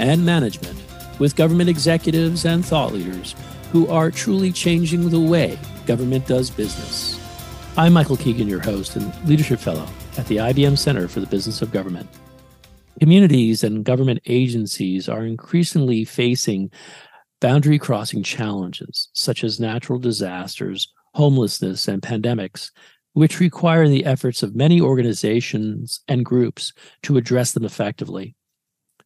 and management with government executives and thought leaders who are truly changing the way government does business. I'm Michael Keegan, your host and leadership fellow at the IBM Center for the Business of Government. Communities and government agencies are increasingly facing boundary crossing challenges such as natural disasters, homelessness, and pandemics, which require the efforts of many organizations and groups to address them effectively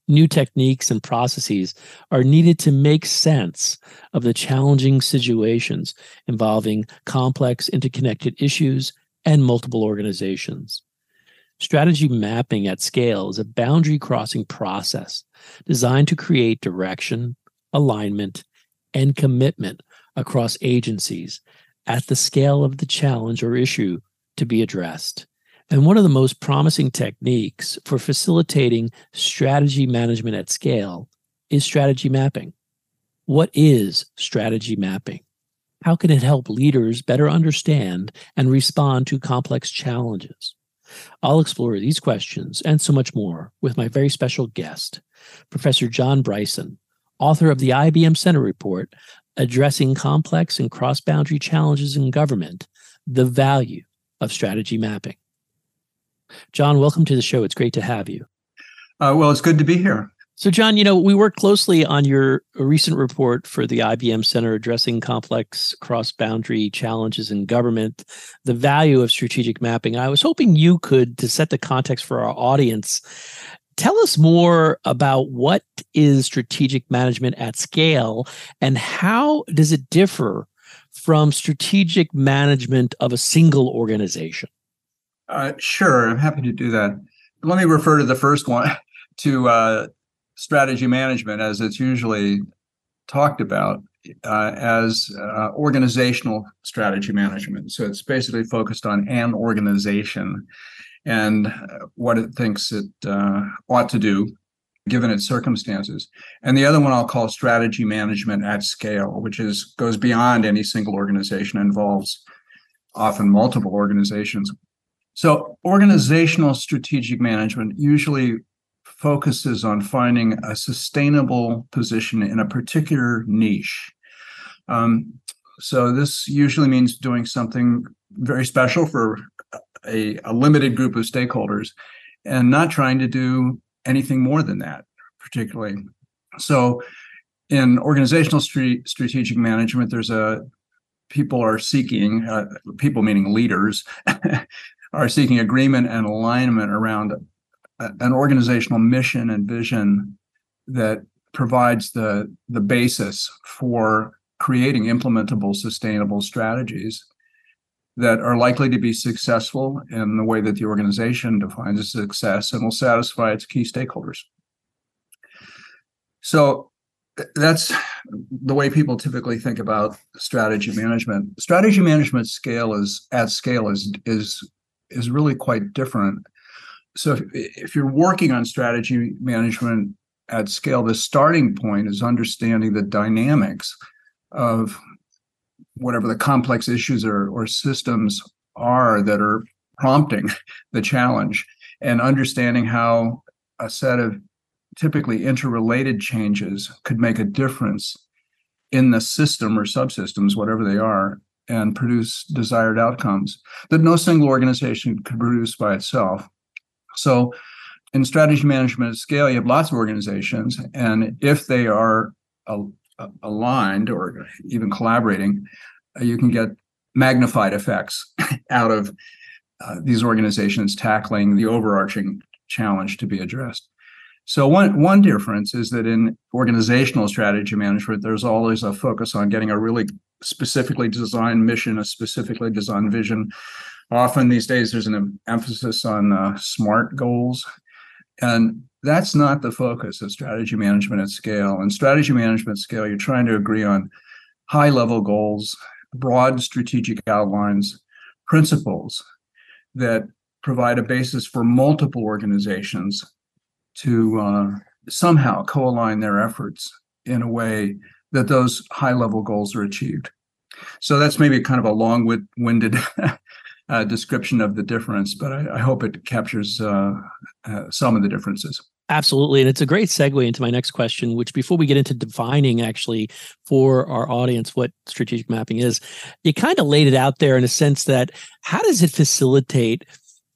new techniques and processes are needed to make sense of the challenging situations involving complex interconnected issues and multiple organizations. Strategy mapping at scale is a boundary crossing process designed to create direction, alignment, and commitment across agencies at the scale of the challenge or issue to be addressed. And one of the most promising techniques for facilitating strategy management at scale is strategy mapping. What is strategy mapping? How can it help leaders better understand and respond to complex challenges? I'll explore these questions and so much more with my very special guest, Professor John Bryson, author of the IBM Center Report Addressing Complex and Cross Boundary Challenges in Government The Value of Strategy Mapping. John, welcome to the show. It's great to have you. Uh, well, it's good to be here. So, John, you know, we worked closely on your recent report for the IBM Center addressing complex cross boundary challenges in government, the value of strategic mapping. I was hoping you could, to set the context for our audience, tell us more about what is strategic management at scale and how does it differ from strategic management of a single organization? Uh, sure, I'm happy to do that. Let me refer to the first one, to uh, strategy management, as it's usually talked about uh, as uh, organizational strategy management. So it's basically focused on an organization and what it thinks it uh, ought to do given its circumstances. And the other one I'll call strategy management at scale, which is goes beyond any single organization, involves often multiple organizations so, organizational strategic management usually focuses on finding a sustainable position in a particular niche. Um, so, this usually means doing something very special for a, a limited group of stakeholders and not trying to do anything more than that, particularly. So, in organizational street, strategic management, there's a people are seeking uh, people meaning leaders are seeking agreement and alignment around a, an organizational mission and vision that provides the the basis for creating implementable sustainable strategies that are likely to be successful in the way that the organization defines success and will satisfy its key stakeholders. So that's the way people typically think about strategy management. Strategy management scale is at scale is is is really quite different. So if, if you're working on strategy management at scale, the starting point is understanding the dynamics of whatever the complex issues or, or systems are that are prompting the challenge and understanding how a set of typically interrelated changes could make a difference in the system or subsystems, whatever they are, and produce desired outcomes that no single organization could produce by itself. So, in strategy management at scale, you have lots of organizations, and if they are aligned or even collaborating, uh, you can get magnified effects out of uh, these organizations tackling the overarching challenge to be addressed. So one one difference is that in organizational strategy management, there's always a focus on getting a really specifically designed mission, a specifically designed vision. Often these days, there's an emphasis on uh, SMART goals, and that's not the focus of strategy management at scale. And strategy management scale, you're trying to agree on high level goals, broad strategic outlines, principles that provide a basis for multiple organizations to uh, somehow co-align their efforts in a way that those high level goals are achieved. So that's maybe kind of a long winded uh, description of the difference, but I, I hope it captures uh, uh, some of the differences. Absolutely. And it's a great segue into my next question, which before we get into defining actually for our audience what strategic mapping is, you kind of laid it out there in a sense that how does it facilitate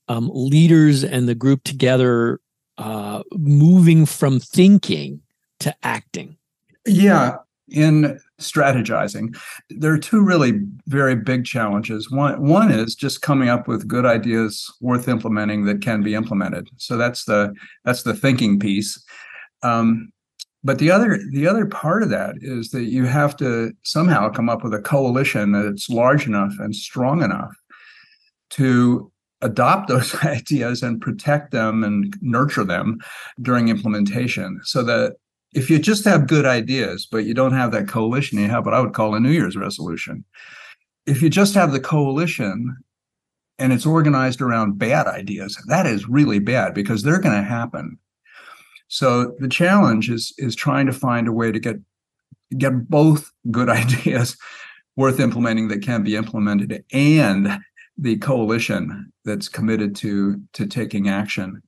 um, leaders and the group together uh, moving from thinking to acting? Yeah. In strategizing, there are two really very big challenges. One, one is just coming up with good ideas worth implementing that can be implemented. So that's the that's the thinking piece. Um, but the other the other part of that is that you have to somehow come up with a coalition that's large enough and strong enough to adopt those ideas and protect them and nurture them during implementation so that if you just have good ideas but you don't have that coalition you have what i would call a new year's resolution if you just have the coalition and it's organized around bad ideas that is really bad because they're going to happen so the challenge is is trying to find a way to get get both good ideas worth implementing that can be implemented and the coalition that's committed to to taking action.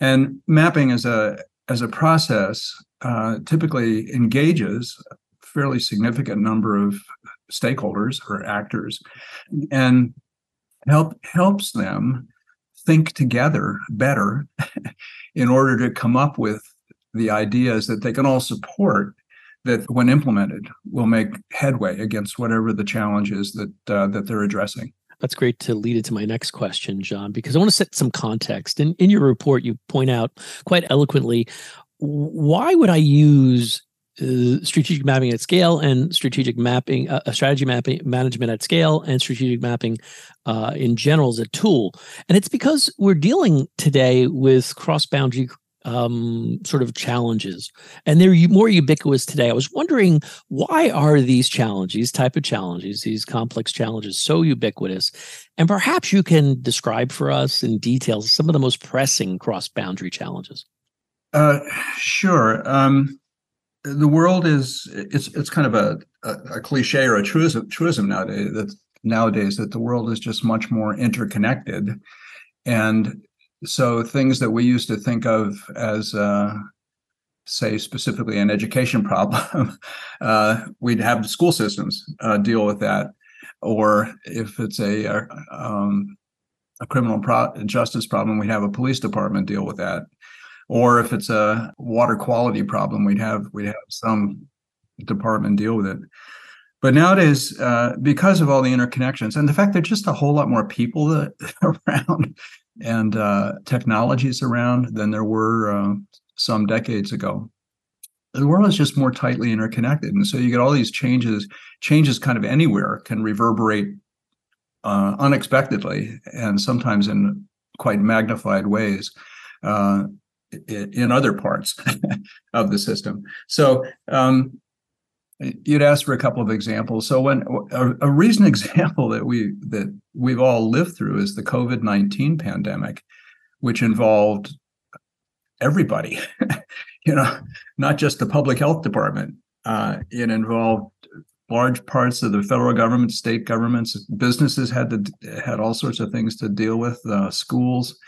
And mapping as a as a process uh, typically engages a fairly significant number of stakeholders or actors, and help helps them think together better in order to come up with the ideas that they can all support that when implemented will make headway against whatever the challenge is that uh, that they're addressing that's great to lead into my next question, John, because I want to set some context. In, in your report, you point out quite eloquently why would I use uh, strategic mapping at scale and strategic mapping, uh, strategy mapping management at scale and strategic mapping uh, in general as a tool. And it's because we're dealing today with cross boundary um, sort of challenges, and they're more ubiquitous today. I was wondering why are these challenges, these type of challenges, these complex challenges, so ubiquitous? And perhaps you can describe for us in detail some of the most pressing cross-boundary challenges. Uh, sure. Um, the world is it's it's kind of a, a, a cliche or a truism, truism nowadays that nowadays that the world is just much more interconnected. And so things that we used to think of as uh, say specifically an education problem uh, we'd have school systems uh, deal with that. Or if it's a, a, uh, um, a criminal pro- justice problem we'd have a police department deal with that or if it's a water quality problem we'd have we'd have some department deal with it but nowadays uh, because of all the interconnections and the fact there's just a whole lot more people that, around and uh, technologies around than there were uh, some decades ago. The world is just more tightly interconnected, and so you get all these changes. Changes kind of anywhere can reverberate uh, unexpectedly, and sometimes in quite magnified ways uh, in other parts of the system. So um, you'd asked for a couple of examples. So when a, a, recent example that we that we've all lived through is the COVID nineteen pandemic, which involved everybody. you know, not just the public health department. Uh, it involved large parts of the federal government, state governments, businesses had to had all sorts of things to deal with. Uh, schools,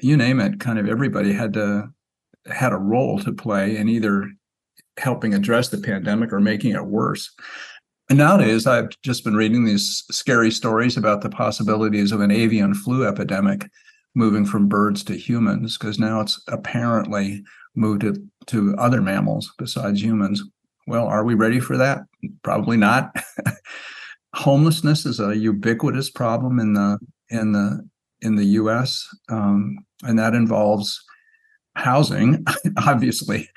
you name it. Kind of everybody had to had a role to play in either helping address the pandemic or making it worse. And nowadays, I've just been reading these scary stories about the possibilities of an avian flu epidemic moving from birds to humans, because now it's apparently moved to, to other mammals besides humans. Well, are we ready for that? Probably not. Homelessness is a ubiquitous problem in the in the in the U.S. Um, and that involves housing, obviously,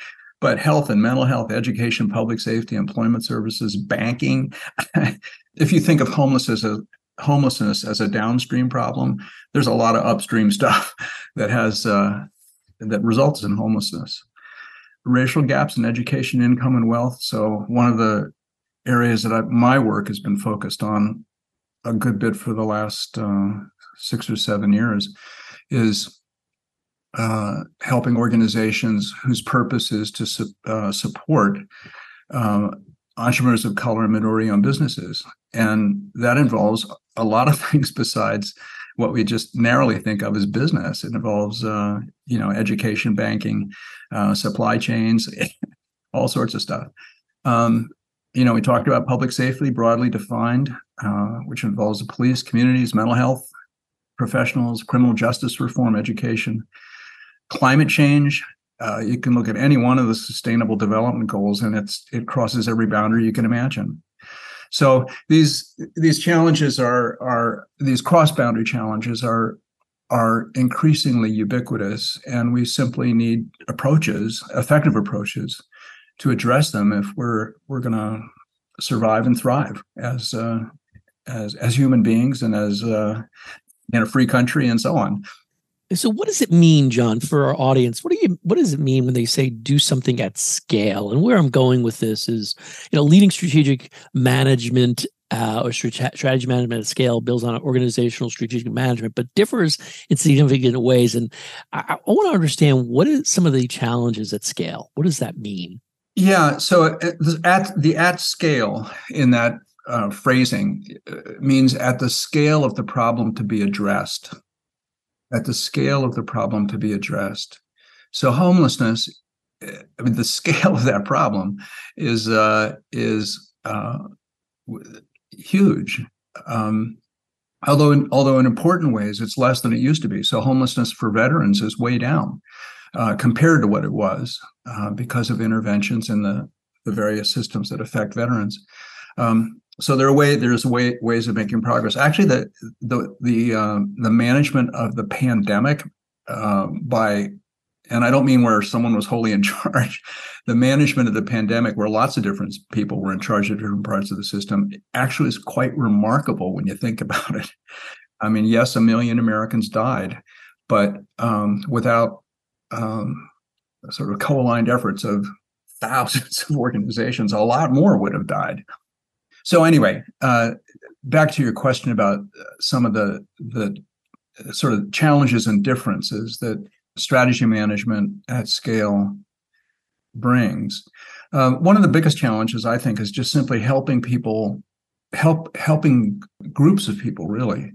but health and mental health, education, public safety, employment services, banking. if you think of homelessness as homelessness as a downstream problem, there's a lot of upstream stuff that has uh, that results in homelessness. Racial gaps in education, income, and wealth. So one of the areas that I, my work has been focused on a good bit for the last uh, six or seven years is uh, helping organizations whose purpose is to su- uh, support uh, entrepreneurs of color and minority-owned businesses, and that involves a lot of things besides what we just narrowly think of as business. It involves, uh, you know, education, banking, uh, supply chains, all sorts of stuff. Um, you know, we talked about public safety broadly defined, uh, which involves the police, communities, mental health professionals, criminal justice reform, education, climate change. Uh, you can look at any one of the sustainable development goals, and it's it crosses every boundary you can imagine. So these these challenges are are these cross boundary challenges are are increasingly ubiquitous, and we simply need approaches, effective approaches, to address them if we're we're going to survive and thrive as uh, as as human beings and as uh, in a free country and so on. So what does it mean, John, for our audience? What do you what does it mean when they say do something at scale? And where I'm going with this is, you know, leading strategic management uh, or strategy management at scale builds on organizational strategic management, but differs in significant ways. And I, I want to understand what is some of the challenges at scale. What does that mean? Yeah. So at, at the at scale in that uh, phrasing uh, means at the scale of the problem to be addressed. At the scale of the problem to be addressed. So homelessness, uh, I mean, the scale of that problem is uh, is uh, huge. Um, although, in, although in important ways, it's less than it used to be. So homelessness for veterans is way down uh, compared to what it was uh, because of interventions in the the various systems that affect veterans. Um, so there are way there's way, ways of making progress. Actually, the the the um, the management of the pandemic uh, by and I don't mean where someone was wholly in charge. The management of the pandemic, where lots of different people were in charge of different parts of the system, actually is quite remarkable when you think about it. I mean, yes, a million Americans died, but um, without um, sort of co-aligned efforts of thousands of organizations, a lot more would have died. So anyway, uh, back to your question about uh, some of the the uh, sort of challenges and differences that strategy management at scale brings. Uh, one of the biggest challenges, I think, is just simply helping people, help helping groups of people really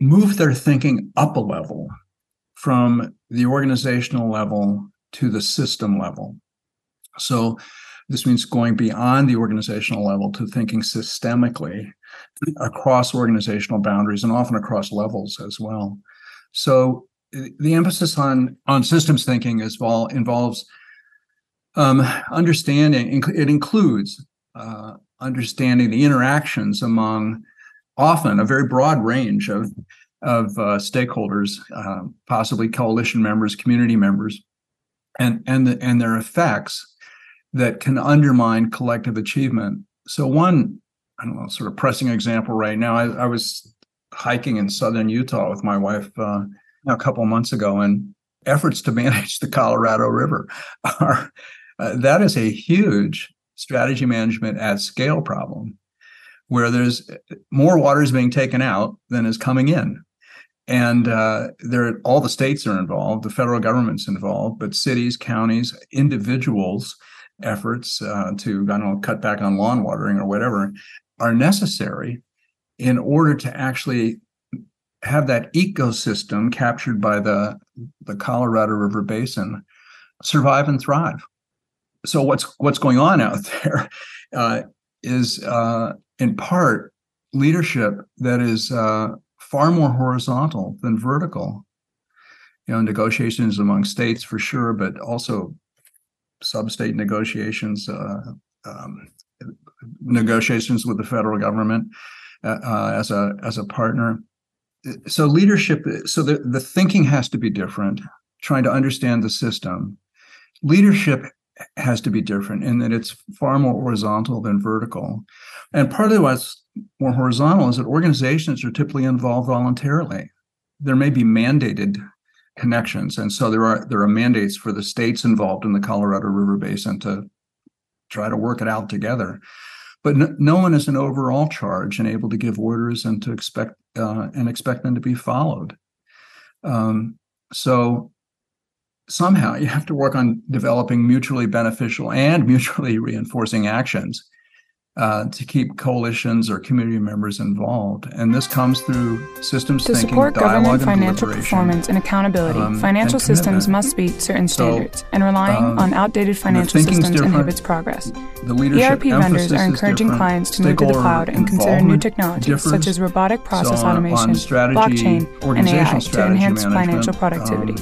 move their thinking up a level from the organizational level to the system level. So this means going beyond the organizational level to thinking systemically across organizational boundaries and often across levels as well. So the emphasis on on systems thinking as well involves um, understanding. It includes uh, understanding the interactions among often a very broad range of of uh, stakeholders, uh, possibly coalition members, community members, and and the, and their effects that can undermine collective achievement. So one, I don't know, sort of pressing example right now. I, I was hiking in southern Utah with my wife uh, a couple months ago, and efforts to manage the Colorado River are uh, that is a huge strategy management at scale problem, where there's more water is being taken out than is coming in. And uh, there, all the states are involved, the federal government's involved, but cities, counties, individuals efforts uh, to I don't know cut back on lawn watering or whatever are necessary in order to actually have that ecosystem captured by the the Colorado River Basin survive and thrive. So what's what's going on out there uh, is uh, in part leadership that is uh, far more horizontal than vertical. You know, negotiations among states for sure, but also sub-state negotiations, uh, um, negotiations with the federal government uh, uh, as a as a partner. So leadership. So the the thinking has to be different. Trying to understand the system. Leadership has to be different in that it's far more horizontal than vertical. And part of what's more horizontal is that organizations are typically involved voluntarily. There may be mandated connections. And so there are there are mandates for the states involved in the Colorado River Basin to try to work it out together. But no, no one is an overall charge and able to give orders and to expect uh, and expect them to be followed. Um, so somehow you have to work on developing mutually beneficial and mutually reinforcing actions uh, to keep coalitions or community members involved. And this comes through systems to thinking, support government and financial performance and accountability. um, financial and systems must meet certain So, standards, and relying um, on outdated financial systems different. inhibits progress. The leadership ERP vendors are encouraging different. clients to move to the cloud and consider new technologies such as robotic process So on- automation, on strategy, blockchain, and AI to enhance financial productivity. um,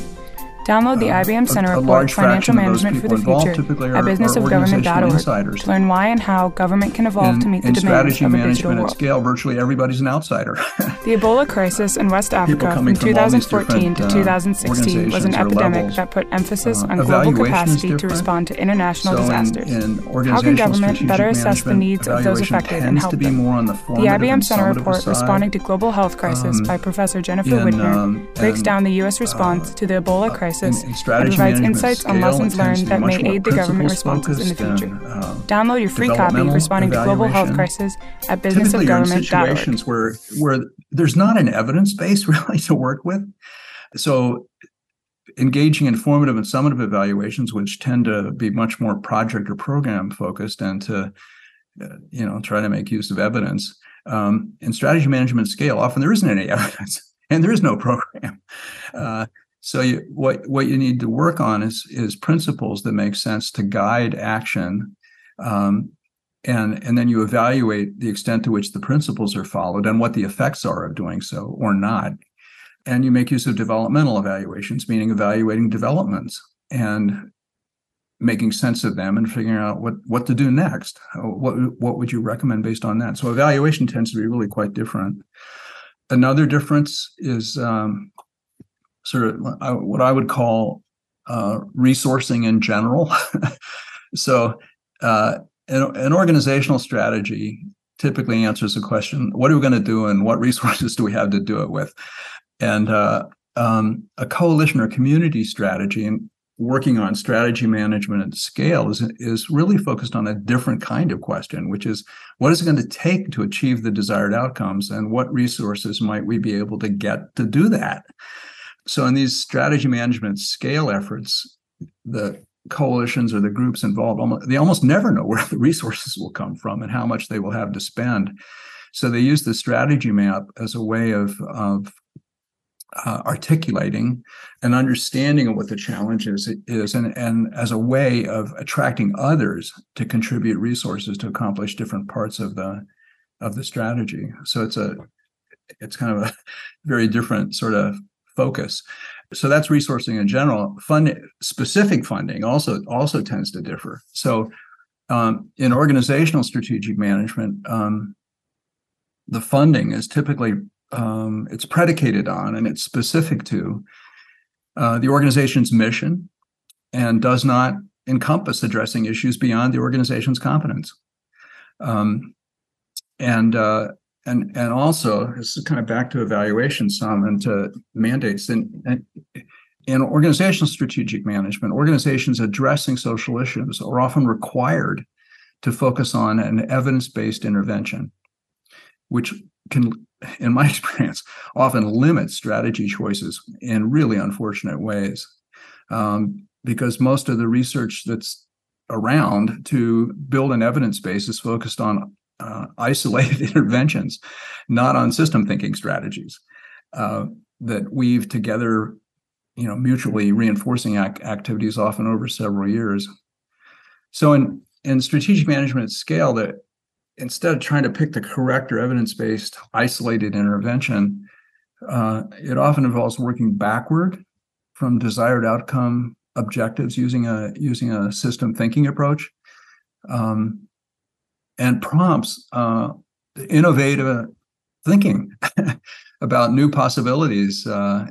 Download the uh, IBM Center a report Financial fraction of those Management for the Future at are- are organizational businessofgovernment.org to learn why and how government can evolve in, to meet the demands of a digital management at scale, virtually everybody's an outsider. The Ebola crisis in West Africa from from 2014 to different, uh, 2016 was an epidemic levels. that put emphasis Uh, on global capacity to respond to international so disasters. In, in How can government better assess the needs of those affected and help them? more on the The IBM Center report side. responding to global health crisis Um, by Professor Jennifer in, Widner um, breaks down the U.S. response uh, to the Ebola uh, crisis in and provides insights on lessons learned that may aid the government responses in the future. and, um, Download your free copy responding to global health crisis at typically you're in businessofgovernment.org. situations where where there's not an evidence base really to work with so engaging informative and summative evaluations which tend to be much more project or program focused and to uh, you know try to make use of evidence um, in strategy management scale often there isn't any evidence and there is no program uh, so you, what what you need to work on is is principles that make sense to guide action um, and and then you evaluate the extent to which the principles are followed and what the effects are of doing so or not. And you make use of developmental evaluations meaning evaluating developments and making sense of them and figuring out what what to do next. What what would you recommend based on that? So evaluation tends to be really quite different. Another difference is um, sort of uh, what i would call uh, resourcing in general. So uh, an, an organizational strategy typically answers the question what are we going to do and what resources do we have to do it with? And uh, um, a coalition or community strategy and working on strategy management at scale is, is really focused on a different kind of question which is what is it going to take to achieve the desired outcomes and what resources might we be able to get to do that so in these strategy management scale efforts the coalitions or the groups involved almost, they almost never know where the resources will come from and how much they will have to spend. So they use the strategy map as a way of, of uh, articulating an understanding of what the challenge is, is and, and as a way of attracting others to contribute resources to accomplish different parts of the of the strategy. So it's a it's kind of a very different sort of focus. So that's resourcing in general. Fund specific funding also also tends to differ. So um, in organizational strategic management um, the funding is typically um, it's predicated on and it's specific to uh, the organization's mission and does not encompass addressing issues beyond the organization's competence. Um, and uh, and and also this is kind of back to evaluation some and to mandates. And in organizational strategic management organizations addressing social issues are often required to focus on an evidence-based intervention which can in my experience often limit strategy choices in really unfortunate ways. Um, because most of the research that's around to build an evidence base is focused on uh, isolated interventions, not on system thinking strategies uh, that weave together, you know, mutually reinforcing ac- activities often over several years. So in in strategic management scale, that instead of trying to pick the correct or evidence based isolated intervention, uh, it often involves working backward from desired outcome objectives using a using a system thinking approach. Um, and prompts uh, innovative thinking about new possibilities uh,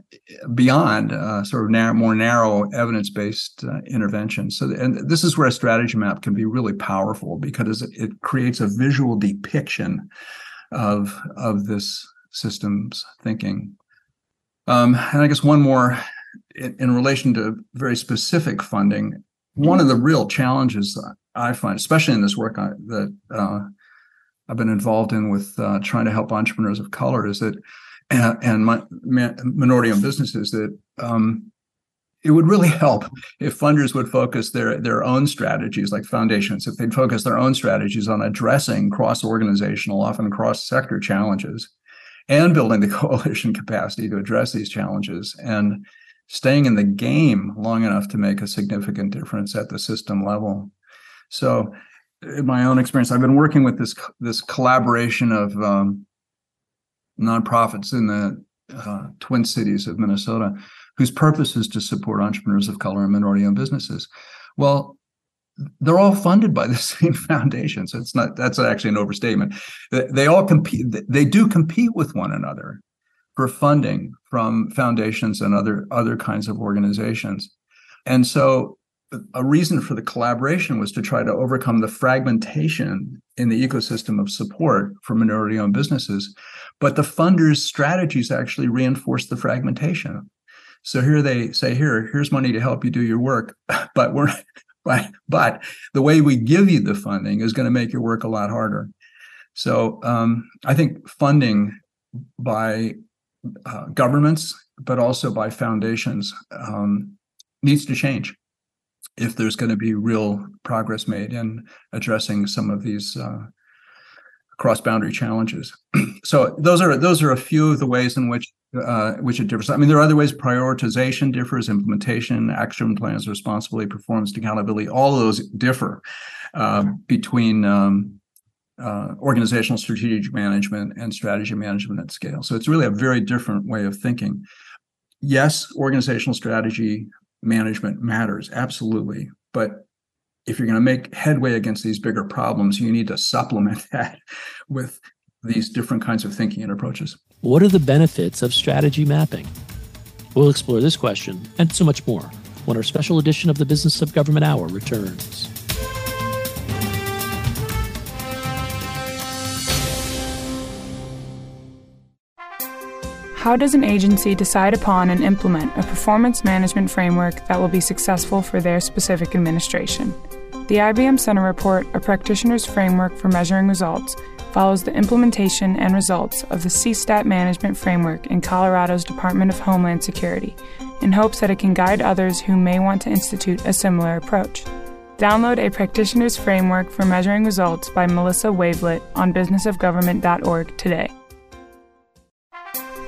beyond uh, sort of narrow, more narrow evidence-based uh, interventions. So, and this is where a strategy map can be really powerful because it, creates a visual depiction of of this systems thinking. Um, and I guess one more in, in relation to very specific funding, one of the real challenges I find, especially in this work I, that uh, I've been involved in with uh, trying to help entrepreneurs of color, is that and, and my, minority-owned businesses that um, it would really help if funders would focus their their own strategies, like foundations, if they'd focus their own strategies on addressing cross-organizational, often cross-sector challenges, and building the coalition capacity to address these challenges. And staying in the game long enough to make a significant difference at the system level. So, in my own experience, I've been working with this this collaboration of um, nonprofits in the uh, Twin Cities of Minnesota, whose purpose is to support entrepreneurs of color and minority-owned businesses. Well, they're all funded by the same foundation, so it's not that's actually an overstatement. They all compete. They do compete with one another for funding from foundations and other other kinds of organizations, and so a reason for the collaboration was to try to overcome the fragmentation in the ecosystem of support for minority owned businesses. But the funders' strategies actually reinforce the fragmentation. So here they say, here, here's money to help you do your work, but we're but, but the way we give you the funding is going to make your work a lot harder. So um, I think funding by uh, governments, but also by foundations, um, needs to change if there's going to be real progress made in addressing some of these uh, cross boundary challenges. so those are those are a few of the ways in which uh, which it differs. I mean, there are other ways. Prioritization differs, implementation, action plans, responsibility, performance, accountability. All of those differ uh, between um, uh, organizational strategic management and strategy management at scale. So it's really a very different way of thinking. Yes, organizational strategy management matters, absolutely. But if you're going to make headway against these bigger problems, you need to supplement that with these different kinds of thinking and approaches. What are the benefits of strategy mapping? We'll explore this question and so much more when our special edition of the Business of Government Hour returns. How does an agency decide upon and implement a performance management framework that will be successful for their specific administration? The IBM Center Report, a practitioner's framework for measuring results, follows the implementation and results of the CSTAT management framework in Colorado's Department of Homeland Security in hopes that it can guide others who may want to institute a similar approach. Download a practitioner's framework for measuring results by Melissa Wavelet on businessofgovernment.org today.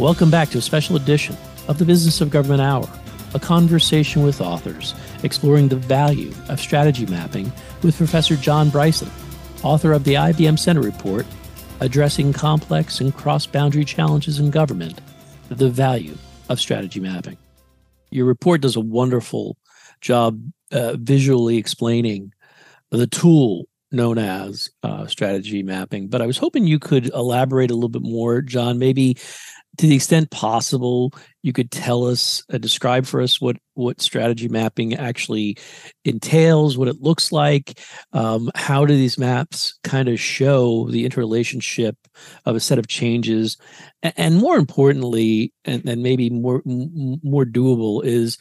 Welcome back to a special edition of the Business of Government Hour, a conversation with authors exploring the value of strategy mapping with Professor John Bryson, author of the IBM Center Report, Addressing Complex and Cross Boundary Challenges in Government, the Value of Strategy Mapping. Your report does a wonderful job uh, visually explaining the tool known as uh, strategy mapping. But I was hoping you could elaborate a little bit more, John, maybe to the extent possible, you could tell us, uh, describe for us what what strategy mapping actually entails, what it looks like. Um, how do these maps kind of show the interrelationship of a set of changes, and, and more importantly, and, and maybe more m- more doable is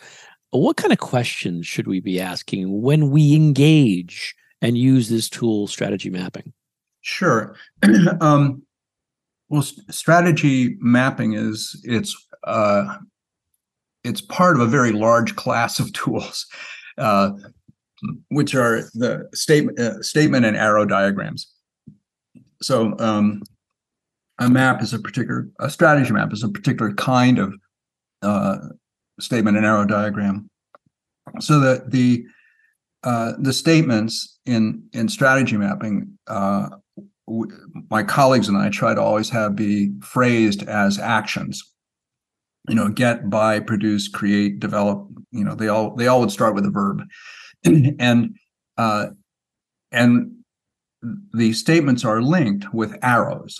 what kind of questions should we be asking when we engage and use this tool, strategy mapping? Sure. um, well, strategy mapping is it's uh, it's part of a very large class of tools, uh, which are the statement uh, statement and arrow diagrams. So um, a map is a particular a strategy map is a particular kind of uh, statement and arrow diagram. So that the uh, the statements in in strategy mapping uh, my colleagues and I try to always have be phrased as actions. You know, get, buy, produce, create, develop. You know, they all they all would start with a verb, and uh, and the statements are linked with arrows.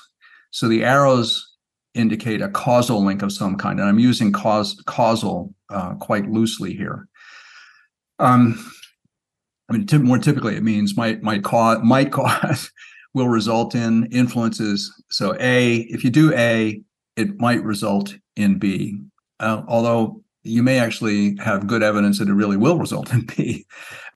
So the arrows indicate a causal link of some kind, and I'm using cause causal uh, quite loosely here. Um, I mean, t- more typically, it means might might cause might cause will result in influences. So A, if you do A, it might result in B. Uh, although you may actually have good evidence that it really will result in B.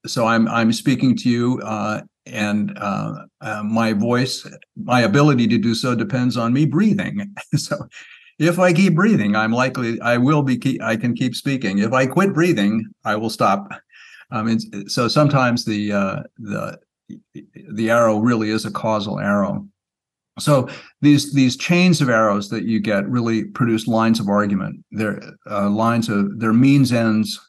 So I'm I'm speaking to you, uh, and uh, uh my voice, my ability to do so depends on me breathing. so if I keep breathing, I'm likely I will be keep, I can keep speaking. If I quit breathing, I will stop. I mean, so sometimes the uh, the the arrow really is a causal arrow. So these these chains of arrows that you get really produce lines of argument. They're uh, lines of their means ends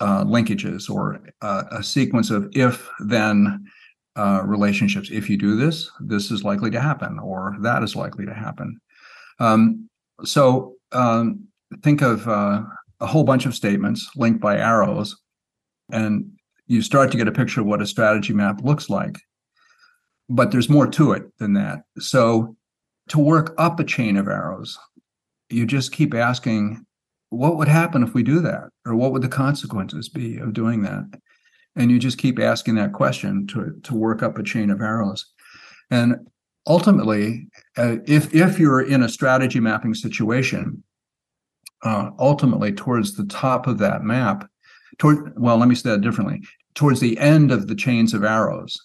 uh, linkages or uh, a sequence of if then uh, relationships. If you do this, this is likely to happen, or that is likely to happen. Um, so um, think of uh, a whole bunch of statements linked by arrows, and you start to get a picture of what a strategy map looks like. But there's more to it than that. So to work up a chain of arrows, you just keep asking, what would happen if we do that? Or what would the consequences be of doing that? And you just keep asking that question to, to work up a chain of arrows. And ultimately, uh, if if you're in a strategy mapping situation, uh, ultimately towards the top of that map, toward well, let me say that differently towards the end of the chains of arrows,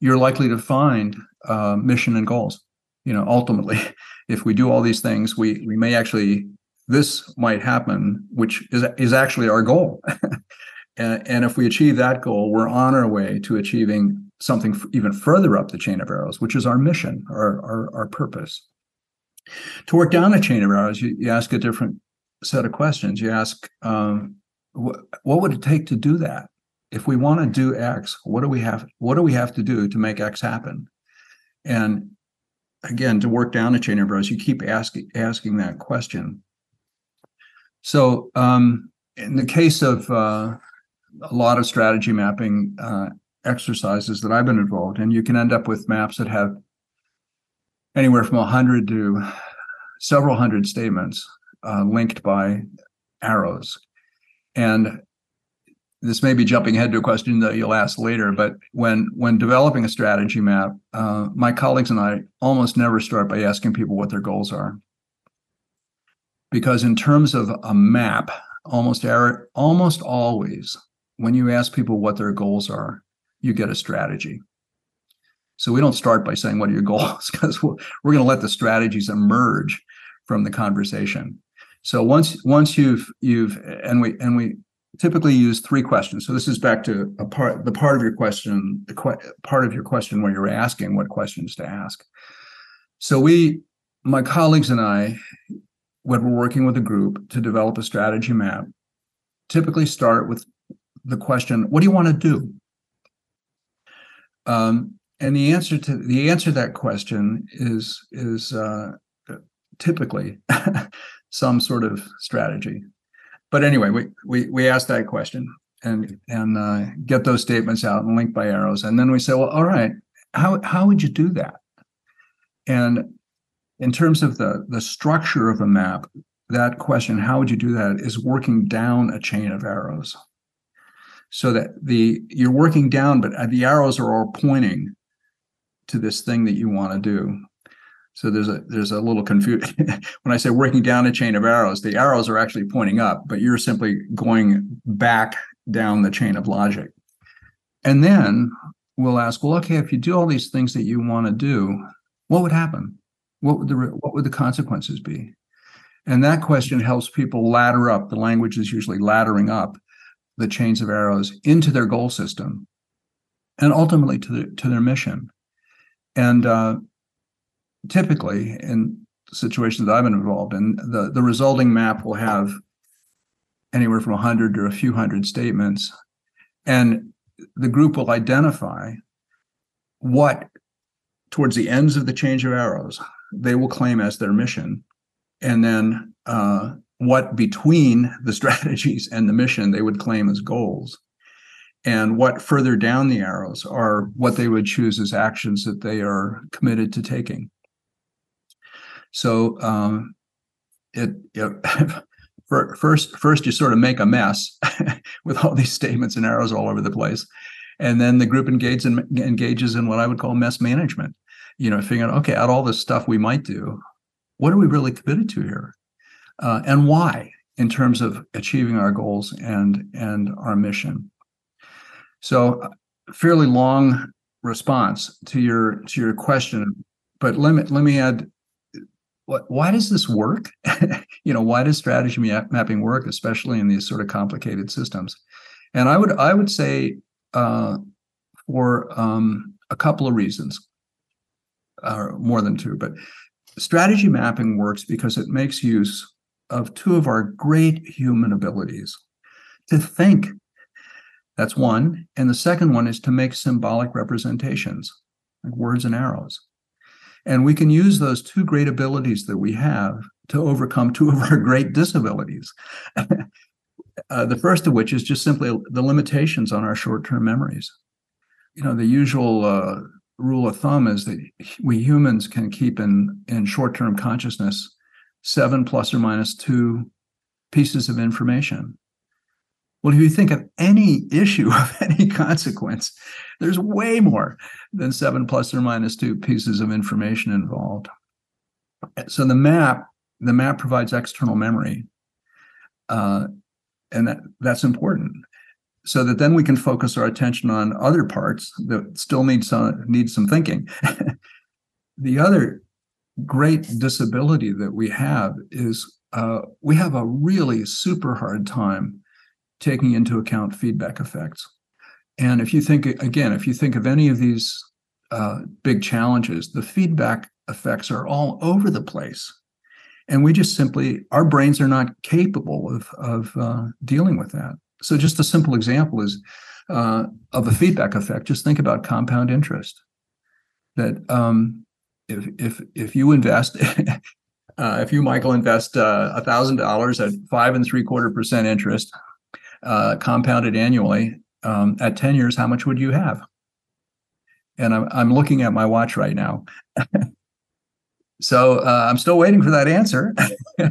you're likely to find uh, mission and goals. You know, ultimately, if we do all these things, we we may actually this might happen, which is is actually our goal. and, and if we achieve that goal, we're on our way to achieving something even further up the chain of arrows, which is our mission, our our, our purpose. To work down a chain of arrows, you, you ask a different set of questions. You ask, um, wh- what would it take to do that? If we want to do X, what do we have? What do we have to do to make X happen? And again, to work down a chain of arrows, you keep asking asking that question. So, um, in the case of uh, a lot of strategy mapping uh, exercises that I've been involved in, you can end up with maps that have anywhere from 100 to several hundred statements uh, linked by arrows. And this may be jumping ahead to a question that you'll ask later, but when when developing a strategy map, uh, my colleagues and I almost never start by asking people what their goals are, because in terms of a map, almost almost always when you ask people what their goals are, you get a strategy. So we don't start by saying what are your goals because we're, we're going to let the strategies emerge from the conversation. So once once you've you've and we and we typically use three questions. So this is back to a part the part of your question, the que- part of your question where you're asking what questions to ask. So we, my colleagues and I, when we're working with a group to develop a strategy map, typically start with the question, "What do you want to do?" Um, and the answer to the answer to that question is is uh, typically some sort of strategy but anyway, we we we ask that question and and uh, get those statements out and link by arrows, and then we say, well, all right, how how would you do that? And in terms of the the structure of a map, that question, how would you do that, is working down a chain of arrows, so that the you're working down, but the arrows are all pointing to this thing that you want to do. So there's a there's a little confusion when I say working down a chain of arrows. The arrows are actually pointing up, but you're simply going back down the chain of logic. And then we'll ask, well, okay, if you do all these things that you want to do, what would happen? What would the what would the consequences be? And that question helps people ladder up. The language is usually laddering up the chains of arrows into their goal system, and ultimately to the, to their mission. And uh, typically in situations that I've been involved in, the, the resulting map will have anywhere from 100 to a few hundred statements. And the group will identify what towards the ends of the change of arrows, they will claim as their mission. And then uh, what between the strategies and the mission they would claim as goals. And what further down the arrows are what they would choose as actions that they are committed to taking. So um, it, it first first you sort of make a mess with all these statements and arrows all over the place. And then the group engages in, engages in what i would call mess management. You know figuring out okay out all this stuff we might do what are we really committed to here? Uh, and why in terms of achieving our goals and and our mission? So uh, fairly long response to your to your question but let me let me add why does this work? you know, why does strategy mapping work, especially in these sort of complicated systems? And I would I would say uh, for um, a couple of reasons, or more than two, but strategy mapping works because it makes use of two of our great human abilities to think. That's one. And the second one is to make symbolic representations, like words and arrows. And we can use those two great abilities that we have to overcome two of our great disabilities. uh, the first of which is just simply the limitations on our short term memories. You know, the usual uh, rule of thumb is that we humans can keep in, in short term consciousness seven plus or minus two pieces of information. Well, if you think of any issue of any consequence, there's way more than seven plus or minus two pieces of information involved. So the map, the map provides external memory, uh, and that that's important. So that then we can focus our attention on other parts that still need some need some thinking. the other great disability that we have is uh, we have a really super hard time taking into account feedback effects. And if you think, again, if you think of any of these uh, big challenges, the feedback effects are all over the place. And we just simply, our brains are not capable of, of uh, dealing with that. So, just a simple example is uh, of a feedback effect. Just think about compound interest. That um, if if if you invest, uh, if you Michael invest uh, a thousand dollars at five and three quarter percent interest, uh, compounded annually, um, at 10 years, how much would you have? And I'm, I'm looking at my watch right now. so uh, I'm still waiting for that answer.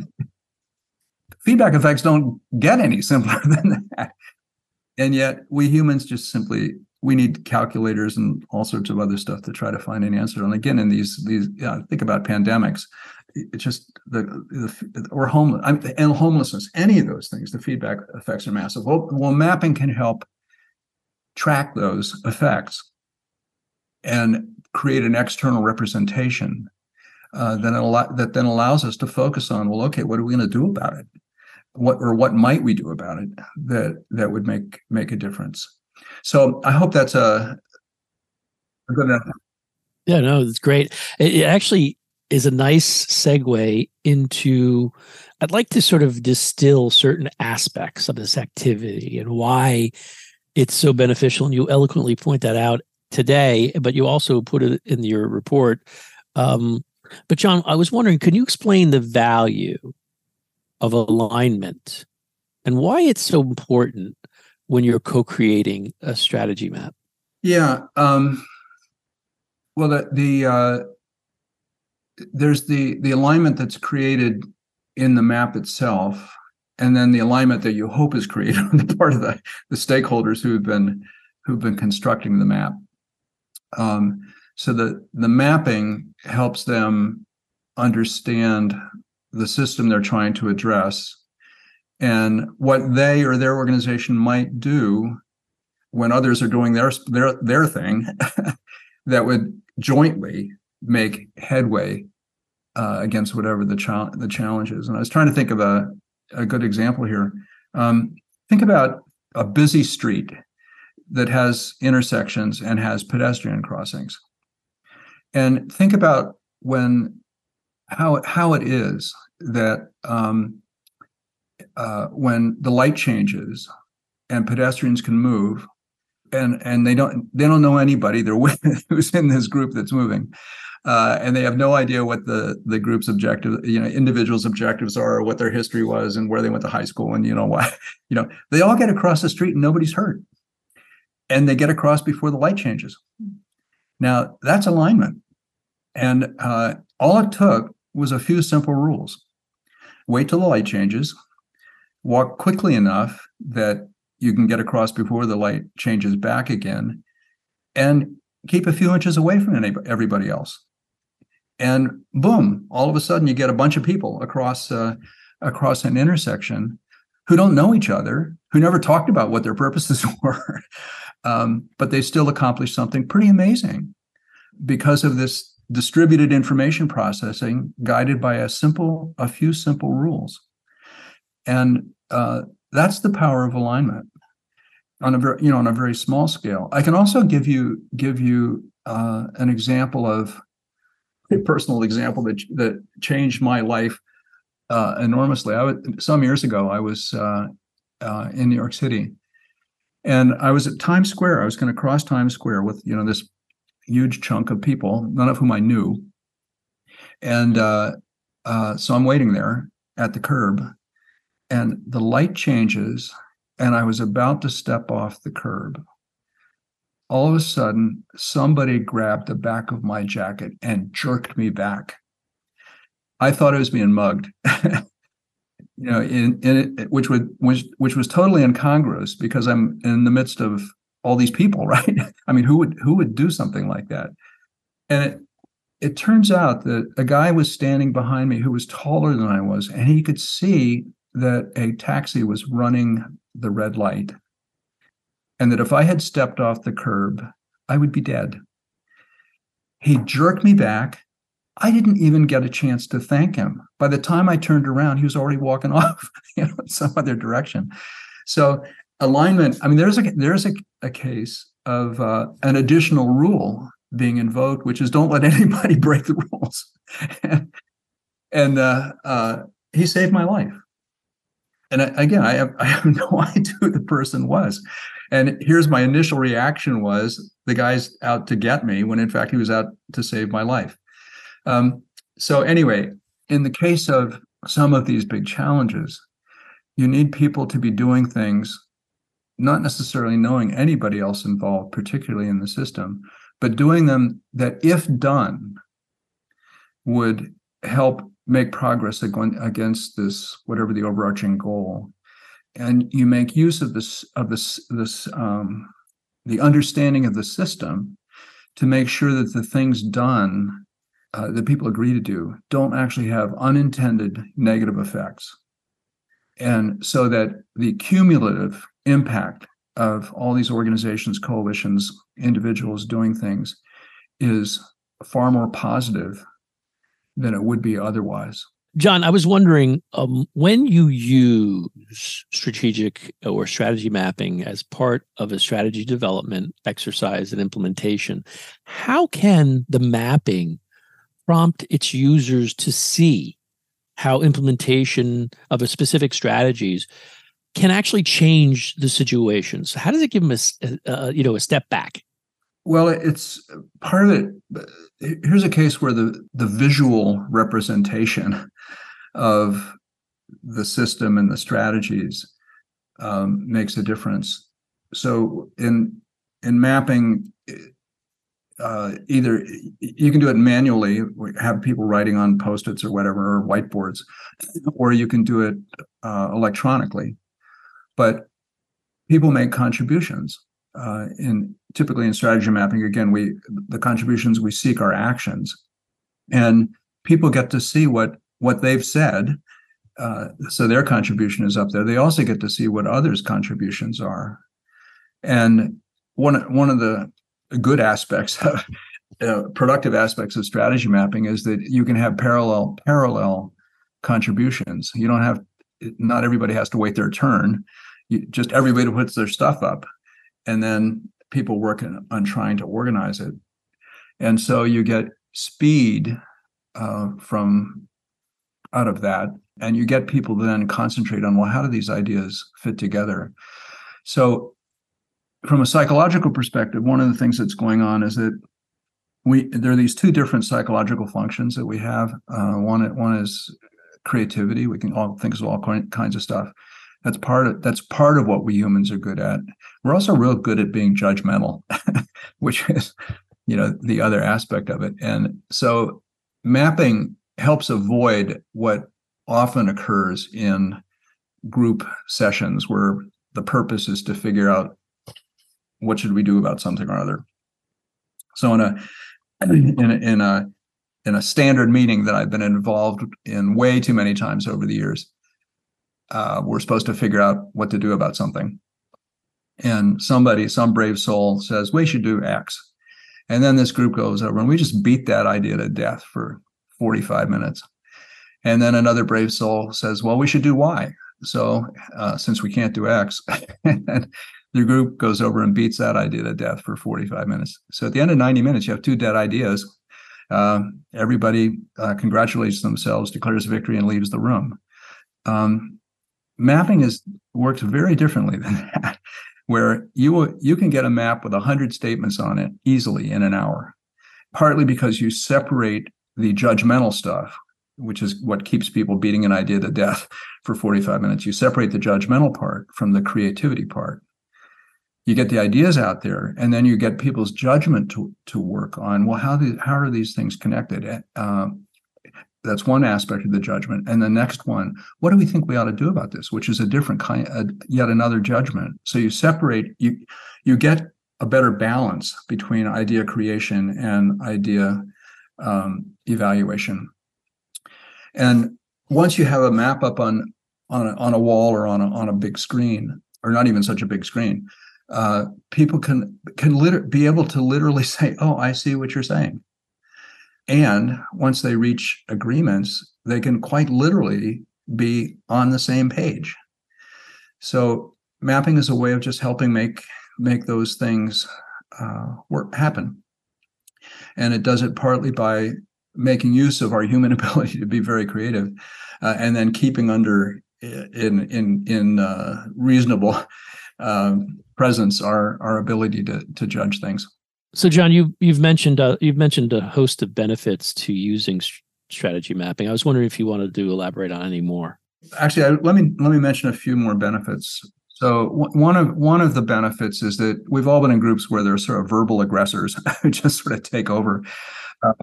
Feedback effects don't get any simpler than that. And yet we humans just simply we need calculators and all sorts of other stuff to try to find an answer. And again, in these these think about pandemics, it's just the, the or homeless and homelessness, any of those things. The feedback effects are massive. Well, well, mapping can help track those effects and create an external representation uh, then that then allows us to focus on well okay what are we going to do about it what or what might we do about it that that would make make a difference so i hope that's a, a good enough yeah no it's great it, it actually is a nice segue into i'd like to sort of distill certain aspects of this activity and why it's so beneficial. And you eloquently point that out today but you also put it in your report. Um, but john i was wondering can you explain the value of alignment and why it's so important when you're co-creating a strategy map? Yeah um, well the, the uh, there's the the alignment that's created in the map itself and then the alignment that you hope is created on the part of the, the stakeholders who've been who've been constructing the map. Um, so the the mapping helps them understand the system they're trying to address and what they or their organization might do when others are doing their their their thing that would jointly make headway uh, against whatever the, cha- the challenge is. And I was trying to think of a a good example here. Um, think about a busy street that has intersections and has pedestrian crossings. And think about when how how it is that um, uh, when the light changes and pedestrians can move, and and they don't they don't know anybody they're with who's in this group that's moving uh, and they have no idea what the the group's objective you know individuals objectives are or what their history was and where they went to high school and you know why you know they all get across the street and nobody's hurt. And they get across before the light changes. Now that's alignment. And uh, all it took was a few simple rules. Wait till the light changes. Walk quickly enough that you can get across before the light changes back again. And keep a few inches away from everybody else and boom all of a sudden you get a bunch of people across uh, across an intersection who don't know each other who never talked about what their purposes were um, but they still accomplished something pretty amazing because of this distributed information processing guided by a simple a few simple rules and uh, that's the power of alignment on a very you know on a very small scale. I can also give you give you uh, an example of a personal example that that changed my life uh, enormously. I was some years ago. I was uh, uh in New York City, and I was at Times Square. I was going to cross Times Square with you know this huge chunk of people, none of whom I knew, and uh, uh, so I'm waiting there at the curb, and the light changes and I was about to step off the curb. All of a sudden, somebody grabbed the back of my jacket and jerked me back. I thought I was being mugged. you know, in, in it, which would which which was totally incongruous because I'm in the midst of all these people, right? I mean, who would who would do something like that? And it it turns out that a guy was standing behind me who was taller than I was, and he could see that a taxi was running the red light, and that if I had stepped off the curb, I would be dead. He jerked me back. I didn't even get a chance to thank him. By the time I turned around, he was already walking off, you know, some other direction. So alignment. I mean, there's a there's a, a case of uh, an additional rule being invoked, which is don't let anybody break the rules. and, and uh, uh, he saved my life and I, again, I have I have no idea who the person was. And here's my initial reaction was the guy's out to get me when in fact he was out to save my life. Um, so anyway, in the case of some of these big challenges, you need people to be doing things, not necessarily knowing anybody else involved, particularly in the system, but doing them that, if done, would help make progress against this whatever the overarching goal and you make use of this of this this um, the understanding of the system to make sure that the things done uh, that people agree to do don't actually have unintended negative effects and so that the cumulative impact of all these organizations coalitions individuals doing things is far more positive than it would be otherwise. John, I was wondering um, when you use strategic or strategy mapping as part of a strategy development exercise and implementation, how can the mapping prompt its users to see how implementation of a specific strategies can actually change the situation? So, How does it give them a, a you know a step back? Well, it's part of it. Here's a case where the the visual representation of the system and the strategies um, makes a difference. So in in mapping, uh, either you can do it manually, have people writing on post-its or whatever, or whiteboards, or you can do it uh, electronically. But people make contributions uh, in typically in strategy mapping again we the contributions we seek are actions and people get to see what what they've said uh, so their contribution is up there. They also get to see what others contributions are. And one one of the good aspects uh, productive aspects of strategy mapping is that you can have parallel parallel contributions. You don't have not everybody has to wait their turn. You, just everybody puts their stuff up and then people working on trying to organize it. And so you get speed uh, from out of that, and you get people to then concentrate on well, how do these ideas fit together? So from a psychological perspective, one of the things that's going on is that we there are these two different psychological functions that we have. Uh, one one is creativity. We can all think of all kinds of stuff. That's part of that's part of what we humans are good at. We're also real good at being judgmental, which is you know the other aspect of it. And so mapping helps avoid what often occurs in group sessions where the purpose is to figure out what should we do about something or other. So in a in a, in a in a standard meeting that I've been involved in way too many times over the years, uh, we're supposed to figure out what to do about something. And somebody, some brave soul says, we should do X. And then this group goes over and we just beat that idea to death for 45 minutes. And then another brave soul says, well, we should do Y. So uh, since we can't do X, the group goes over and beats that idea to death for 45 minutes. So at the end of 90 minutes, you have two dead ideas. Uh, everybody uh, congratulates themselves, declares victory, and leaves the room. Um, mapping is works very differently than that, where you you can get a map with 100 statements on it easily in an hour, partly because you separate the judgmental stuff, which is what keeps people beating an idea to death for 45 minutes. You separate the judgmental part from the creativity part. You get the ideas out there and then you get people's judgment to to work on well how how are these things connected? Um, that's one aspect of the judgment. And the next one what do we think we ought to do about this? Which is a different kind uh, yet another judgment. So you separate you you get a better balance between idea creation and idea um, evaluation. And once you have a map up on on a, on a wall or on a, on a big screen or not even such a big screen uh, people can can liter- be able to literally say, "Oh, I see what you're saying," and once they reach agreements, they can quite literally be on the same page. So mapping is a way of just helping make make those things uh, work happen, and it does it partly by making use of our human ability to be very creative, uh, and then keeping under in in in uh, reasonable um, presence our our ability to to judge things. So, John, you you've mentioned uh, you've mentioned a host of benefits to using strategy mapping. I was wondering if you wanted to elaborate on any more. Actually, I, let me let me mention a few more benefits. So one of one of the benefits is that we've all been in groups where there's sort of verbal aggressors who just sort of take over. Uh,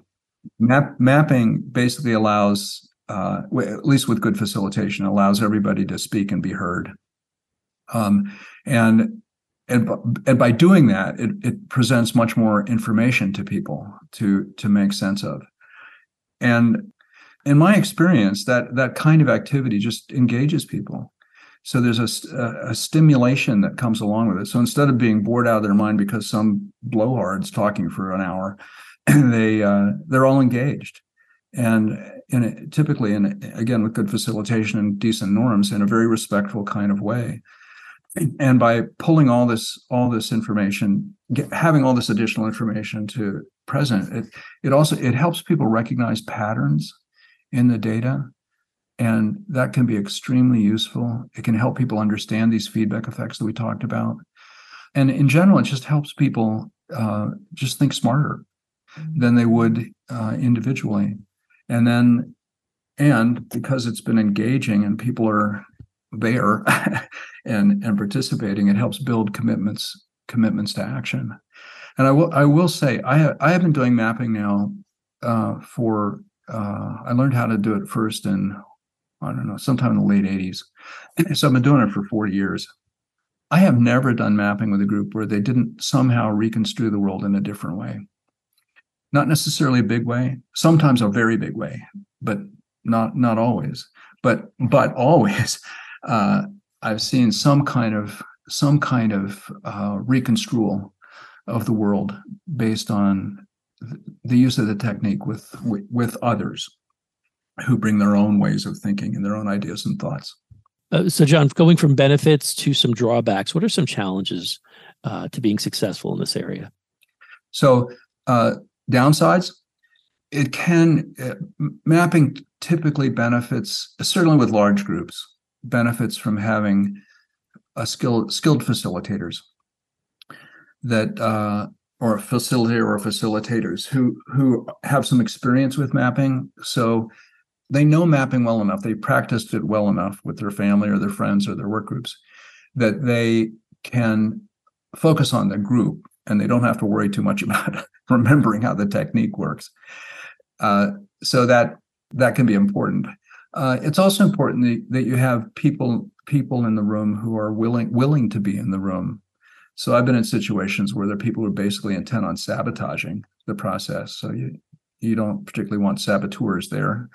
map, mapping basically allows, uh, at least with good facilitation, allows everybody to speak and be heard. Um, and and, and by doing that, it, it presents much more information to people to to make sense of. And in my experience, that that kind of activity just engages people. So there's a, a, a, stimulation that comes along with it. So instead of being bored out of their mind because some blowhard's talking for an hour, they uh, they're all engaged, and in a, typically, and again with good facilitation and decent norms, in a very respectful kind of way. And by pulling all this all this information get, having all this additional information to present it it also it helps people recognize patterns in the data and that can be extremely useful. It can help people understand these feedback effects that we talked about. And in general it just helps people uh, just think smarter than they would uh, individually. And then and because it's been engaging and people are there and and participating it helps build commitments commitments to action. And i will i will say i have i have been doing mapping now uh, for uh, i learned how to do it first in i don't know sometime in the late 80s so i've been doing it for 40 years. I have never done mapping with a group where they didn't somehow reconstrue the world in a different way. Not necessarily a big way sometimes a very big way but not not always. But but always uh, I've seen some kind of some kind of uh, reconstrual of the world based on the use of the technique with with others who bring their own ways of thinking and their own ideas and thoughts. Uh, so, John, going from benefits to some drawbacks, what are some challenges uh, to being successful in this area? So, uh, downsides. It can uh, mapping typically benefits certainly with large groups benefits from having a skilled skilled facilitators. that uh, or a facilitator or facilitators who who have some experience with mapping. So they know mapping well enough. They practiced it well enough with their family or their friends or their work groups that they can focus on the group and they don't have to worry too much about remembering how the technique works. Uh, so that that can be important. Uh, it's also important that, that you have people people in the room who are willing willing to be in the room so I've been in situations where there are people who are basically intent on sabotaging the process. So you you don't particularly want saboteurs there.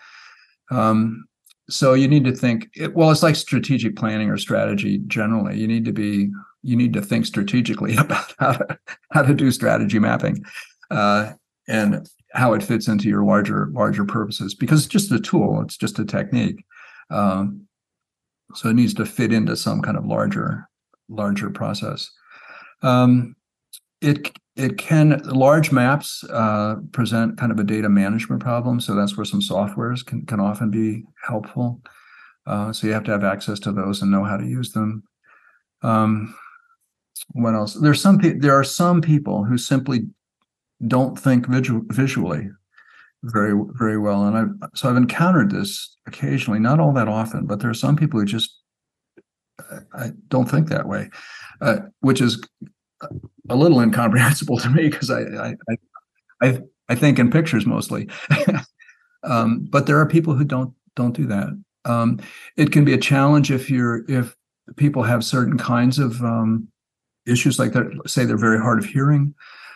Um, so you need to think. Well, it's like strategic planning or strategy generally. You need to be you need to think strategically about how to how to do strategy mapping, uh, and how it fits into your larger larger purposes. Because it's just a tool. It's just a technique. Um, so it needs to fit into some kind of larger larger process. Um, it it can large maps uh, present kind of a data management problem, so that's where some softwares can can often be helpful. Uh, so you have to have access to those and know how to use them. Um, what else? There's some pe- there are some people who simply don't think visual, visually very very well, and I've so I've encountered this occasionally, not all that often, but there are some people who just I don't think that way, uh, which is a little incomprehensible to me because I, I, I I think in pictures mostly. um, but there are people who don't don't do that. Um, it can be a challenge if you're if people have certain kinds of um, issues like. Say they're very hard of hearing,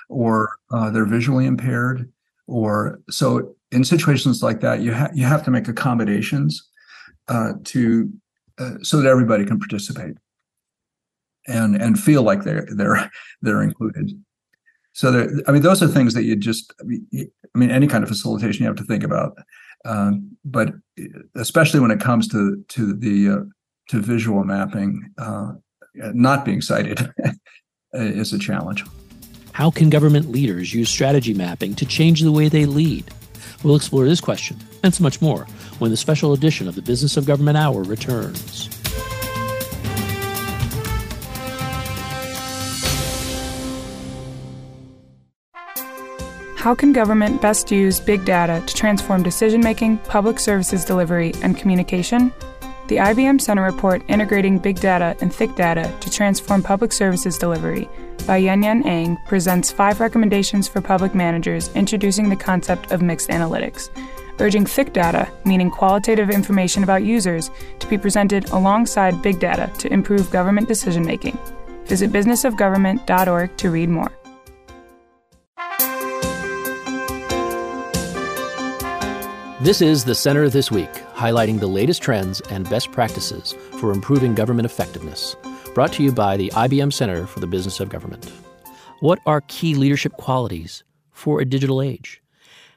or uh, they're visually impaired, or so in situations like that, you have you have to make accommodations uh, to uh, so that everybody can participate and and feel like they're they're they're included. So there, I mean, those are things that you just, I mean, any kind of facilitation you have to think about, um, but especially when it comes to to the uh, to visual mapping, uh, not being sighted is a challenge. How can government leaders use strategy mapping to change the way they lead? We'll explore this question and so much more when the special edition of the Business of Government Hour returns. How can government best use big data to transform decision making, public services delivery, and communication? The IBM Center report Integrating Big Data and Thick Data to Transform Public Services Delivery by Yuen Yuen Ang presents five recommendations for public managers introducing the concept of mixed analytics, urging thick data, meaning qualitative information about users, to be presented alongside big data to improve government decision making. Visit businessofgovernment.org to read more. This is the Center This Week, highlighting the latest trends and best practices for improving government effectiveness. Brought to you by the IBM Center for the Business of Government. What are key leadership qualities for a digital age?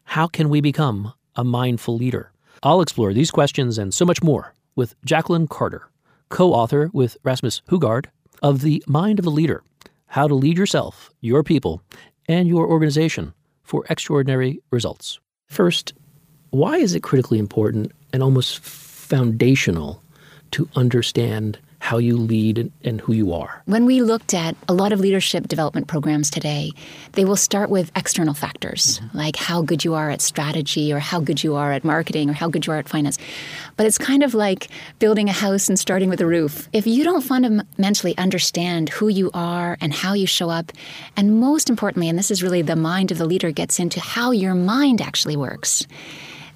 How can we become a mindful leader? I'll explore these questions and so much more with Jacqueline Carter, co author with Rasmus Hougaard of The Mind of the Leader How to Lead Yourself, Your People, and Your Organization for Extraordinary Results. First, why is it critically important and almost foundational to understand how you lead and who you are? When we looked at a lot of leadership development programs today, they will start with external factors, mm-hmm. like how good you are at strategy or how good you are at marketing or how good you are at finance. But it's kind of like building a house and starting with a roof. If you don't fundamentally understand who you are and how you show up, and most importantly, and this is really the mind of the leader gets into how your mind actually works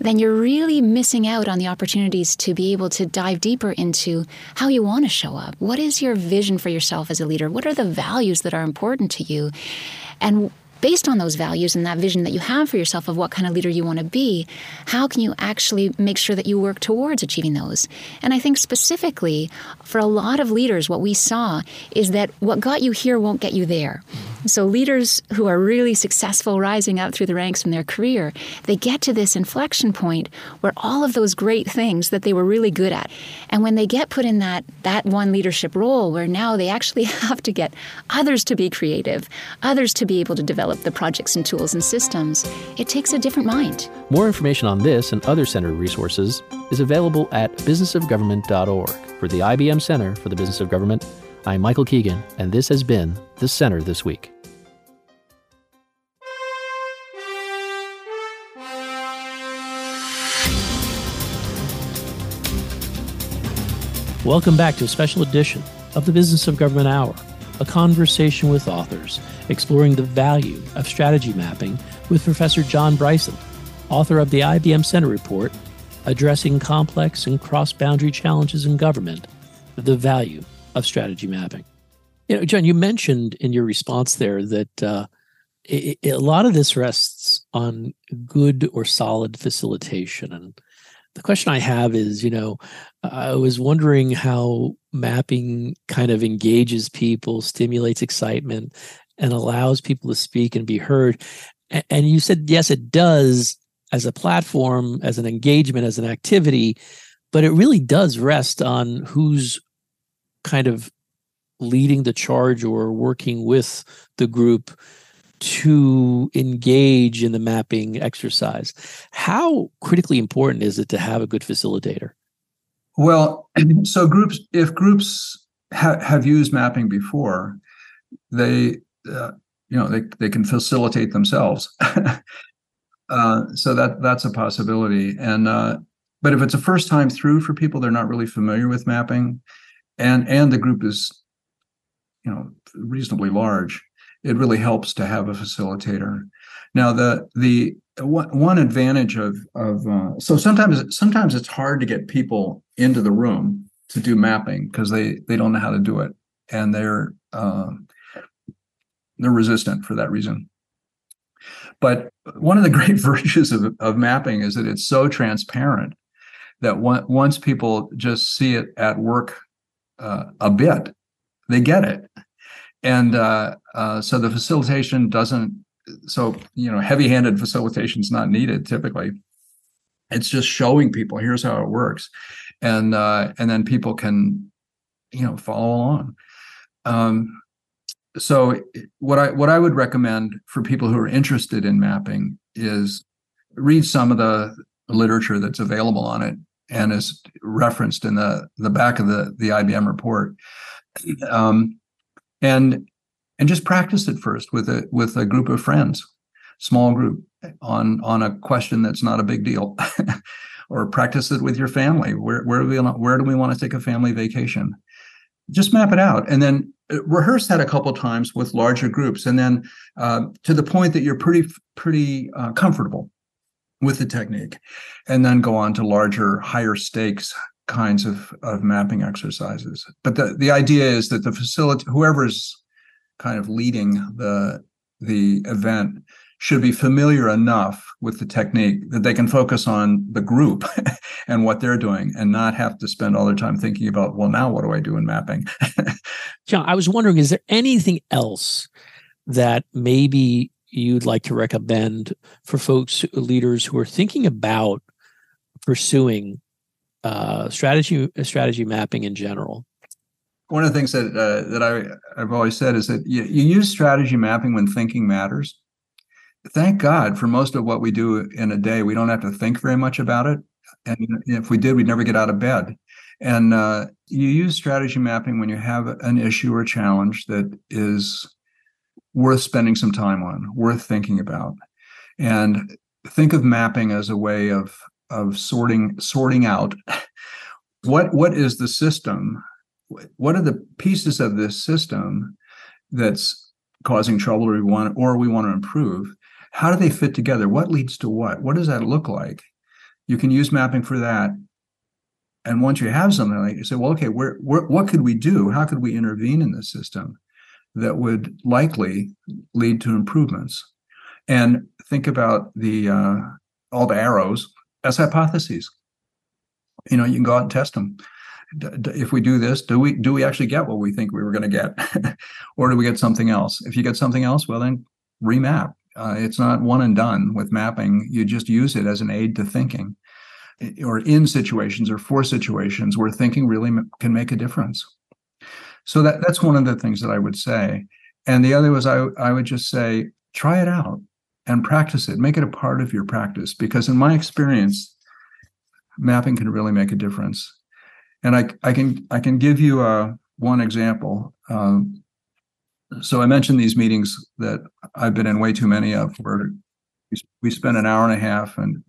then you're really missing out on the opportunities to be able to dive deeper into how you want to show up. What is your vision for yourself as a leader? What are the values that are important to you? And based on those values and that vision that you have for yourself of what kind of leader you want to be, how can you actually make sure that you work towards achieving those? And I think specifically for a lot of leaders, what we saw is that what got you here won't get you there. So leaders who are really successful rising up through the ranks in their career, they get to this inflection point where all of those great things that they were really good at, and when they get put in that that one leadership role where now they actually have to get others to be creative, others to be able to develop develop the projects and tools and systems, it takes a different mind. More information on this and other Center resources is available at businessofgovernment.org. For the IBM Center for the Business of Government, I'm Michael Keegan, and this has been The Center This Week. Welcome back to a special edition of the Business of Government Hour, a conversation with authors exploring the value of strategy mapping with Professor John Bryson, author of the IBM Center Report, Addressing Complex and Cross Boundary Challenges in Government, the Value of Strategy Mapping. You know, John, you mentioned in your response there that uh, it, it, a lot of this rests on good or solid facilitation. And the question I have is, you know, I was wondering how mapping kind of engages people, stimulates excitement, and allows people to speak and be heard. And you said, yes, it does as a platform, as an engagement, as an activity, but it really does rest on who's kind of leading the charge or working with the group to engage in the mapping exercise. How critically important is it to have a good facilitator? Well, so groups, if groups ha- have used mapping before, they, uh, you know, they, they can facilitate themselves. uh, so that that's a possibility. And uh, but if it's a first time through for people, they're not really familiar with mapping, and and the group is, you know, reasonably large it really helps to have a facilitator. Now, the the one advantage of of uh, so sometimes sometimes it's hard to get people into the room to do mapping because they they don't know how to do it and they're uh, they're resistant for that reason. But one of the great virtues of, of mapping is that it's so transparent that one, once people just see it at work uh, a bit, they get it. And uh, uh, so the facilitation doesn't so you know heavy-handed facilitation is not needed typically. It's just showing people here's how it works. And uh, and then people can you know follow along. Um, so what i what i would recommend for people who are interested in mapping is read some of the literature that's available on it and is referenced in the the back of the the IBM report. Um, and and just practice it first with a with a group of friends small group on on a question that's not a big deal. Or practice it with your family. Where where do we where do we want to take a family vacation? Just map it out and then rehearse that a couple times with larger groups and then uh, to the point that you're pretty pretty uh, comfortable with the technique and then go on to larger higher stakes kinds of, of mapping exercises. But the, the idea is that the facility, whoever's kind of leading the the event should be familiar enough with the technique that they can focus on the group and what they're doing and not have to spend all their time thinking about well now what do i do in mapping john i was wondering is there anything else that maybe you'd like to recommend for folks leaders who are thinking about pursuing uh, strategy strategy mapping in general? One of the things that uh, that I I've always said is that you, you use strategy mapping when thinking matters. Thank God for most of what we do in a day, we don't have to think very much about it. And if we did, we'd never get out of bed. And uh, you use strategy mapping when you have an issue or challenge that is worth spending some time on, worth thinking about. And think of mapping as a way of of sorting sorting out what what is the system what are the pieces of this system that's causing trouble or we want or we want to improve? How do they fit together? What leads to what? What does that look like? You can use mapping for that and once you have something like you say well okay where, where what could we do how could we intervene in the system that would likely lead to improvements and think about the uh, all the arrows as hypotheses. You know, you can go out and test them. If we do this, do we do we actually get what we think we were going to get, or do we get something else? If you get something else, well then remap. Uh, it's not one and done with mapping. You just use it as an aid to thinking, or in situations or for situations where thinking really can make a difference. So that that's one of the things that I would say. And the other was I I would just say try it out and practice it. Make it a part of your practice because, in my experience, mapping can really make a difference. And I, I can I can give you uh, one example. Um, so I mentioned these meetings that I've been in way too many of, where we spend an hour and a half and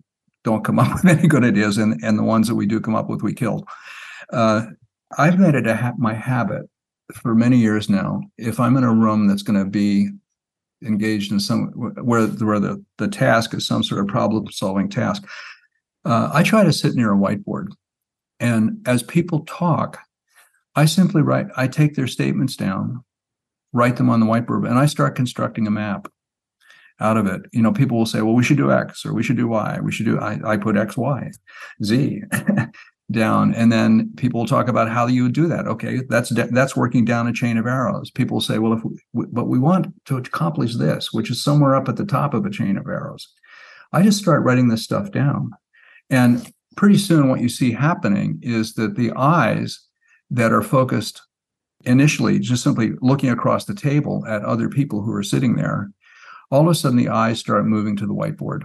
don't come up with any good ideas, and and the ones that we do come up with, we kill. Uh, I've made it a ha- my habit for many years now. If I'm in a room that's going to be engaged in some where where the the task is some sort of problem solving task, uh, I try to sit near a whiteboard, and as people talk, I simply write. I take their statements down, write them on the whiteboard, and I start constructing a map out of it. You know, people will say, well, we should do X or we should do Y. We should do, I, I put X, Y, Z down. And then people will talk about how you would do that. Okay. That's, that's working down a chain of arrows. People say, well, if we, but we want to accomplish this, which is somewhere up at the top of a chain of arrows. I just start writing this stuff down. And pretty soon what you see happening is that the eyes that are focused initially just simply looking across the table at other people who are sitting there all of a sudden the eyes start moving to the whiteboard.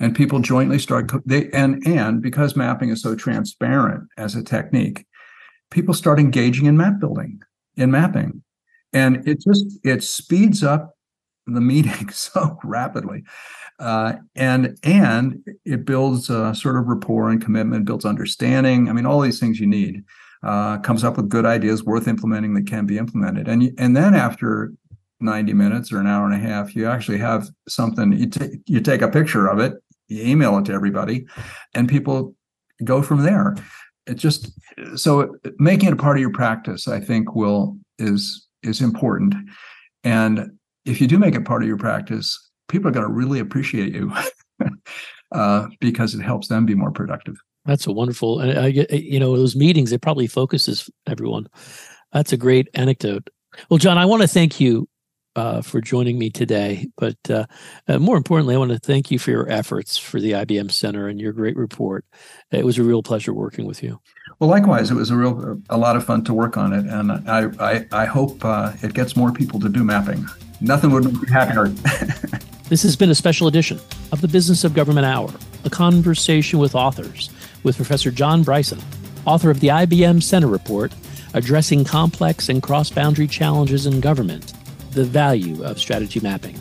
And people jointly start they and and because mapping is so transparent as a technique people start engaging in map building in mapping. And it just it speeds up the meeting so rapidly. Uh, and and it builds sort of rapport and commitment builds understanding. I mean all these things you need uh, comes up with good ideas worth implementing that can be implemented. And and then after 90 minutes or an hour and a half you actually have something you take you take a picture of it you email it to everybody and people go from there. It just so making it a part of your practice i think will is is important. And if you do make it part of your practice people are going to really appreciate you uh, because it helps them be more productive. That's a wonderful and i get you know those meetings it probably focuses everyone. That's a great anecdote. Well john i want to thank you uh, for joining me today. But uh, uh, more importantly, I want to thank you for your efforts for the IBM Center and your great report. It was a real pleasure working with you. Well, likewise, it was a real a lot of fun to work on it, and I I, I hope uh, it gets more people to do mapping. Nothing would be happier. this has been a special edition of the Business of Government Hour, a conversation with authors with Professor John Bryson, author of the IBM Center Report, addressing complex and cross-boundary challenges in government the value of strategy mapping.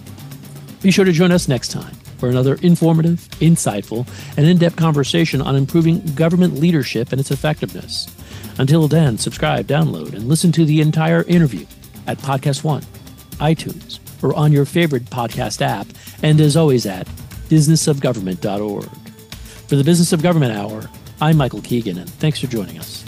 Be sure to join us next time for another informative, insightful, and in depth conversation on improving government leadership and its effectiveness. Until then, subscribe, download, and listen to the entire interview at Podcast One, iTunes, or on your favorite podcast app, and as always at businessofgovernment.org. For the Business of Government Hour, I'm Michael Keegan, and thanks for joining us.